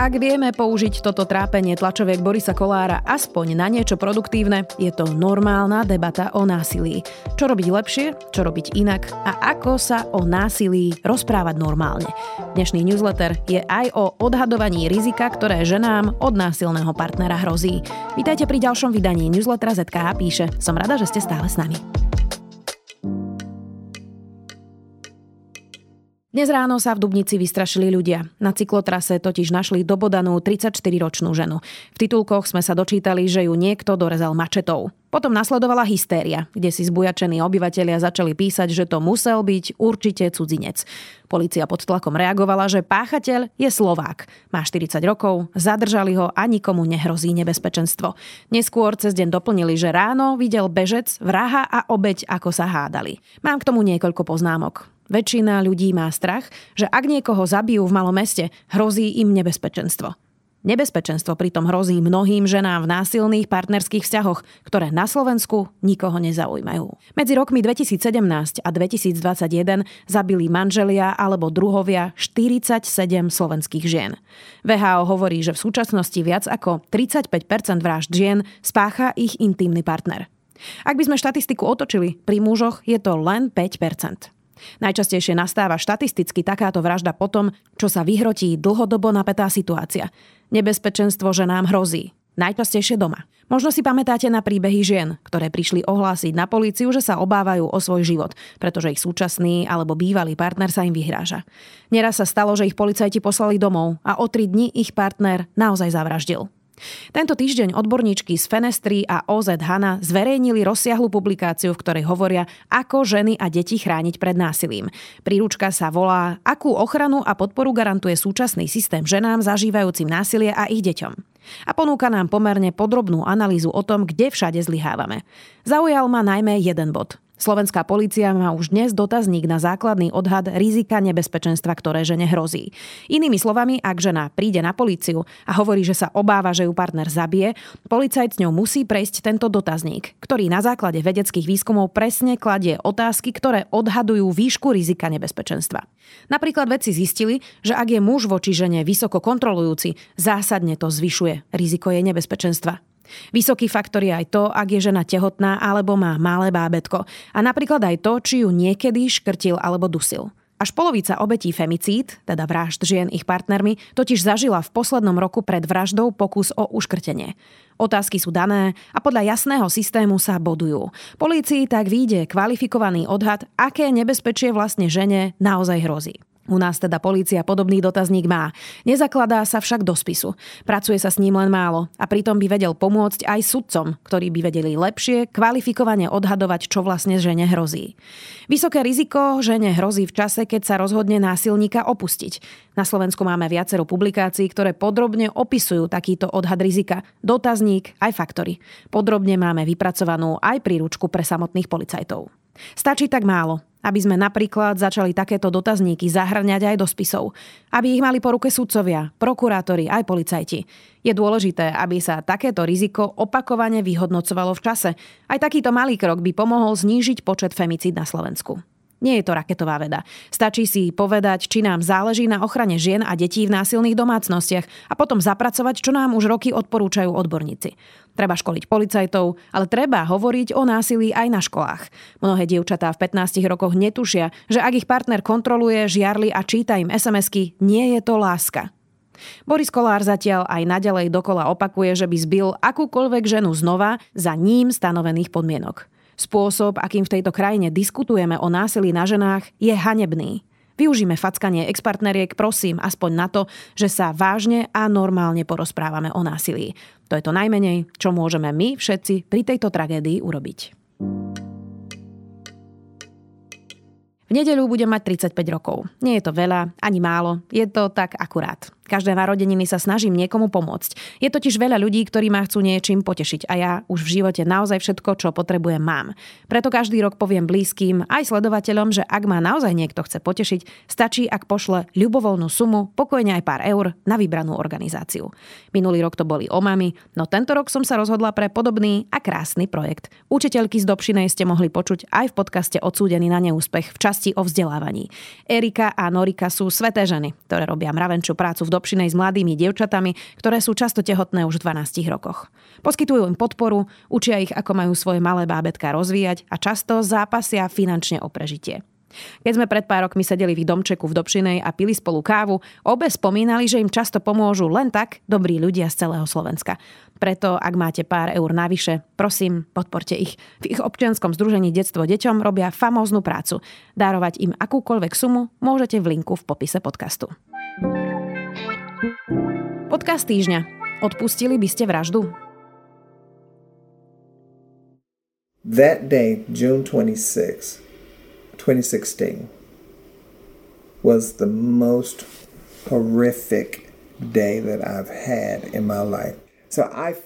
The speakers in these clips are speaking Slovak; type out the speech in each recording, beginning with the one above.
Ak vieme použiť toto trápenie tlačoviek Borisa Kolára aspoň na niečo produktívne, je to normálna debata o násilí. Čo robiť lepšie, čo robiť inak a ako sa o násilí rozprávať normálne. Dnešný newsletter je aj o odhadovaní rizika, ktoré ženám od násilného partnera hrozí. Vítajte pri ďalšom vydaní newslettera ZKH píše. Som rada, že ste stále s nami. Dnes ráno sa v Dubnici vystrašili ľudia. Na cyklotrase totiž našli dobodanú 34-ročnú ženu. V titulkoch sme sa dočítali, že ju niekto dorezal mačetou. Potom nasledovala hystéria, kde si zbujačení obyvatelia začali písať, že to musel byť určite cudzinec. Polícia pod tlakom reagovala, že páchateľ je Slovák. Má 40 rokov, zadržali ho a nikomu nehrozí nebezpečenstvo. Neskôr cez deň doplnili, že ráno videl bežec, vraha a obeď, ako sa hádali. Mám k tomu niekoľko poznámok. Väčšina ľudí má strach, že ak niekoho zabijú v malom meste, hrozí im nebezpečenstvo. Nebezpečenstvo pritom hrozí mnohým ženám v násilných partnerských vzťahoch, ktoré na Slovensku nikoho nezaujímajú. Medzi rokmi 2017 a 2021 zabili manželia alebo druhovia 47 slovenských žien. VHO hovorí, že v súčasnosti viac ako 35% vražd žien spácha ich intímny partner. Ak by sme štatistiku otočili, pri mužoch je to len 5 Najčastejšie nastáva štatisticky takáto vražda potom, čo sa vyhrotí dlhodobo napätá situácia. Nebezpečenstvo, že nám hrozí. Najčastejšie doma. Možno si pamätáte na príbehy žien, ktoré prišli ohlásiť na políciu, že sa obávajú o svoj život, pretože ich súčasný alebo bývalý partner sa im vyhráža. Neraz sa stalo, že ich policajti poslali domov a o tri dni ich partner naozaj zavraždil. Tento týždeň odborníčky z Fenestry a OZ Hana zverejnili rozsiahlu publikáciu, v ktorej hovoria, ako ženy a deti chrániť pred násilím. Príručka sa volá Akú ochranu a podporu garantuje súčasný systém ženám zažívajúcim násilie a ich deťom. A ponúka nám pomerne podrobnú analýzu o tom, kde všade zlyhávame. Zaujal ma najmä jeden bod – Slovenská polícia má už dnes dotazník na základný odhad rizika nebezpečenstva, ktoré žene hrozí. Inými slovami, ak žena príde na políciu a hovorí, že sa obáva, že ju partner zabije, policajt s ňou musí prejsť tento dotazník, ktorý na základe vedeckých výskumov presne kladie otázky, ktoré odhadujú výšku rizika nebezpečenstva. Napríklad vedci zistili, že ak je muž voči žene vysoko kontrolujúci, zásadne to zvyšuje riziko jej nebezpečenstva. Vysoký faktor je aj to, ak je žena tehotná alebo má malé bábetko. A napríklad aj to, či ju niekedy škrtil alebo dusil. Až polovica obetí femicíd, teda vražd žien ich partnermi, totiž zažila v poslednom roku pred vraždou pokus o uškrtenie. Otázky sú dané a podľa jasného systému sa bodujú. Polícii tak vyjde kvalifikovaný odhad, aké nebezpečie vlastne žene naozaj hrozí. U nás teda polícia podobný dotazník má. Nezakladá sa však do spisu. Pracuje sa s ním len málo a pritom by vedel pomôcť aj sudcom, ktorí by vedeli lepšie, kvalifikovane odhadovať, čo vlastne žene hrozí. Vysoké riziko žene hrozí v čase, keď sa rozhodne násilníka opustiť. Na Slovensku máme viacero publikácií, ktoré podrobne opisujú takýto odhad rizika. Dotazník aj faktory. Podrobne máme vypracovanú aj príručku pre samotných policajtov. Stačí tak málo, aby sme napríklad začali takéto dotazníky zahrňať aj do spisov. Aby ich mali po ruke sudcovia, prokurátori aj policajti. Je dôležité, aby sa takéto riziko opakovane vyhodnocovalo v čase. Aj takýto malý krok by pomohol znížiť počet femicíd na Slovensku. Nie je to raketová veda. Stačí si povedať, či nám záleží na ochrane žien a detí v násilných domácnostiach a potom zapracovať, čo nám už roky odporúčajú odborníci. Treba školiť policajtov, ale treba hovoriť o násilí aj na školách. Mnohé dievčatá v 15 rokoch netušia, že ak ich partner kontroluje, žiarli a číta im SMS-ky, nie je to láska. Boris Kolár zatiaľ aj naďalej dokola opakuje, že by zbil akúkoľvek ženu znova za ním stanovených podmienok. Spôsob, akým v tejto krajine diskutujeme o násilí na ženách, je hanebný. Využíme fackanie expartneriek, prosím, aspoň na to, že sa vážne a normálne porozprávame o násilí. To je to najmenej, čo môžeme my všetci pri tejto tragédii urobiť. V nedeľu budem mať 35 rokov. Nie je to veľa, ani málo, je to tak akurát. Každé narodeniny sa snažím niekomu pomôcť. Je totiž veľa ľudí, ktorí ma chcú niečím potešiť a ja už v živote naozaj všetko, čo potrebujem, mám. Preto každý rok poviem blízkym aj sledovateľom, že ak ma naozaj niekto chce potešiť, stačí, ak pošle ľubovoľnú sumu, pokojne aj pár eur na vybranú organizáciu. Minulý rok to boli omamy, no tento rok som sa rozhodla pre podobný a krásny projekt. Učiteľky z Dobšinej ste mohli počuť aj v podcaste Odsúdený na neúspech v časti o vzdelávaní. Erika a Norika sú sveté ženy, ktoré robia mravenčú prácu v Dobšinej s mladými dievčatami, ktoré sú často tehotné už v 12 rokoch. Poskytujú im podporu, učia ich, ako majú svoje malé bábetka rozvíjať a často zápasia finančne o prežitie. Keď sme pred pár rokmi sedeli v domčeku v Dobšinej a pili spolu kávu, obe spomínali, že im často pomôžu len tak dobrí ľudia z celého Slovenska. Preto, ak máte pár eur navyše, prosím, podporte ich. V ich občianskom združení Detstvo deťom robia famóznu prácu. Dárovať im akúkoľvek sumu môžete v linku v popise podcastu. Podcast týždňa. Odpustili by ste vraždu? That day, June 26, 2016, was the most horrific day that I've had in my life.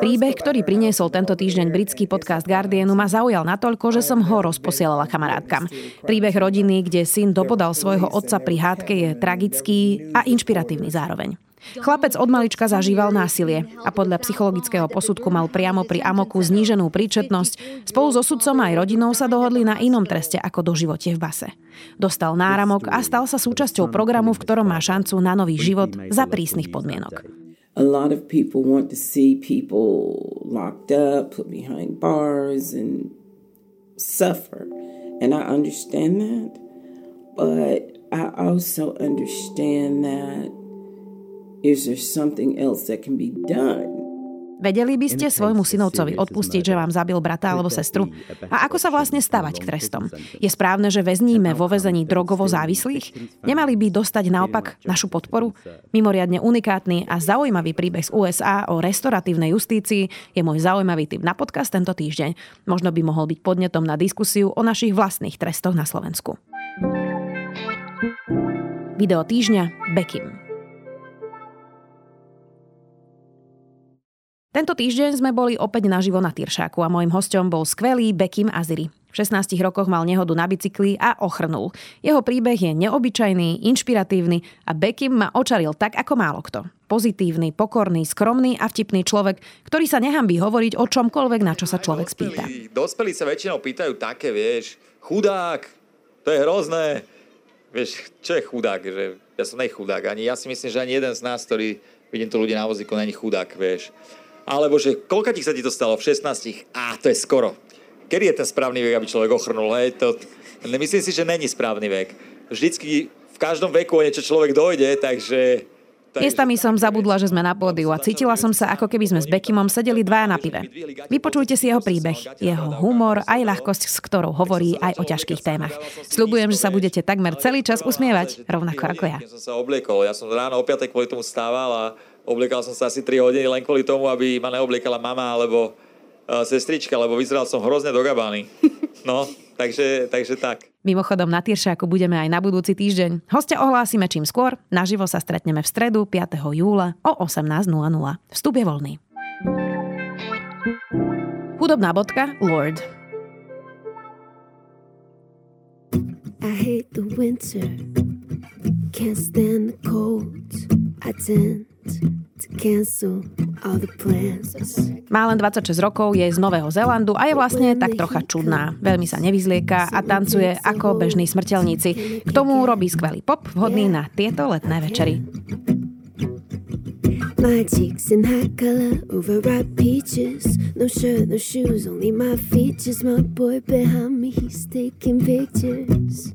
Príbeh, ktorý priniesol tento týždeň britský podcast Guardianu, ma zaujal natoľko, že som ho rozposielala kamarátkam. Príbeh rodiny, kde syn dobodal svojho otca pri hádke, je tragický a inšpiratívny zároveň. Chlapec od malička zažíval násilie a podľa psychologického posudku mal priamo pri Amoku zníženú príčetnosť. Spolu so sudcom aj rodinou sa dohodli na inom treste ako do živote v base. Dostal náramok a stal sa súčasťou programu, v ktorom má šancu na nový život za prísnych podmienok. A lot of people want to see people locked up, put behind bars, and suffer. And I understand that. But I also understand that is there something else that can be done? Vedeli by ste svojmu synovcovi odpustiť, že vám zabil brata alebo sestru? A ako sa vlastne stavať k trestom? Je správne, že väzníme vo väzení drogovo závislých? Nemali by dostať naopak našu podporu? Mimoriadne unikátny a zaujímavý príbeh z USA o restoratívnej justícii je môj zaujímavý tip na podcast tento týždeň. Možno by mohol byť podnetom na diskusiu o našich vlastných trestoch na Slovensku. Video týždňa Bekim. Tento týždeň sme boli opäť naživo na Tyršáku a môjim hostom bol skvelý Bekim Aziri. V 16 rokoch mal nehodu na bicykli a ochrnul. Jeho príbeh je neobyčajný, inšpiratívny a Bekim ma očaril tak ako málo kto. Pozitívny, pokorný, skromný a vtipný človek, ktorý sa nehambí hovoriť o čomkoľvek, na čo sa človek spýta. Dospelí sa väčšinou pýtajú také, vieš, chudák, to je hrozné. Vieš, čo je chudák? Že ja som nej chudák. Ani ja si myslím, že ani jeden z nás, ktorý vidím tu ľudí na vozíku, není chudák, vieš. Alebo že koľko ti sa ti to stalo? V 16? Á, to je skoro. Kedy je ten správny vek, aby človek ochrnul? Hej? To, myslím si, že není správny vek. Vždycky v každom veku niečo človek dojde, takže Miestami som zabudla, že sme na pódiu a cítila som sa, ako keby sme s Bekimom sedeli dvaja na pive. Vypočujte si jeho príbeh, jeho humor, aj ľahkosť, s ktorou hovorí aj o ťažkých témach. Sľubujem, že sa budete takmer celý čas usmievať, rovnako ako ja. Ja som sa obliekol, ja som ráno o 5 kvôli tomu stával a Obliekal som sa asi 3 hodiny len kvôli tomu, aby ma neobliekala mama alebo uh, sestrička, lebo vyzeral som hrozne do gabány. No, takže, takže tak. Mimochodom na Tyršáku budeme aj na budúci týždeň. Hostia ohlásime čím skôr. Naživo sa stretneme v stredu 5. júla o 18.00. Vstup je voľný. Hudobná bodka Lord. I hate the winter Can't stand the cold I tend má len 26 rokov, je z Nového Zélandu a je vlastne tak trocha čudná. Veľmi sa nevyzlieka a tancuje ako bežní smrteľníci. K tomu robí skvelý pop, vhodný na tieto letné večery. My cheeks in high color, overripe peaches. No shirt, no shoes, only my features. My boy behind me, he's taking pictures.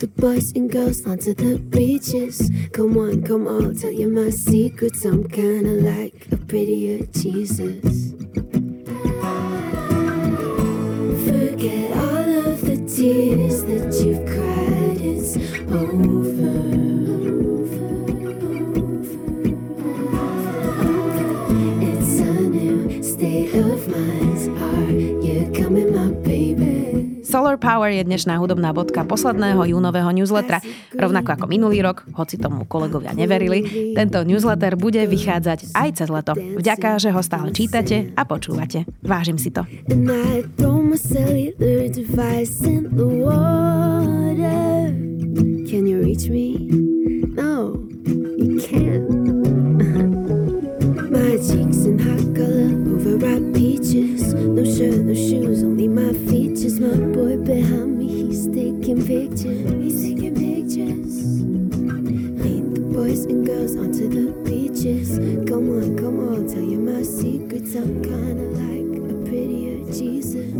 The boys and girls onto the beaches. Come on, come on, tell you my secrets. I'm kinda like a prettier Jesus. Forget all of the tears that you've cried, it's over. Solar Power je dnešná hudobná bodka posledného júnového newslettera. Rovnako ako minulý rok, hoci tomu kolegovia neverili, tento newsletter bude vychádzať aj cez leto. Vďaka, že ho stále čítate a počúvate. Vážim si to. Can girls onto the beaches. Come on, come on, tell you my secrets. I'm kinda like a prettier Jesus.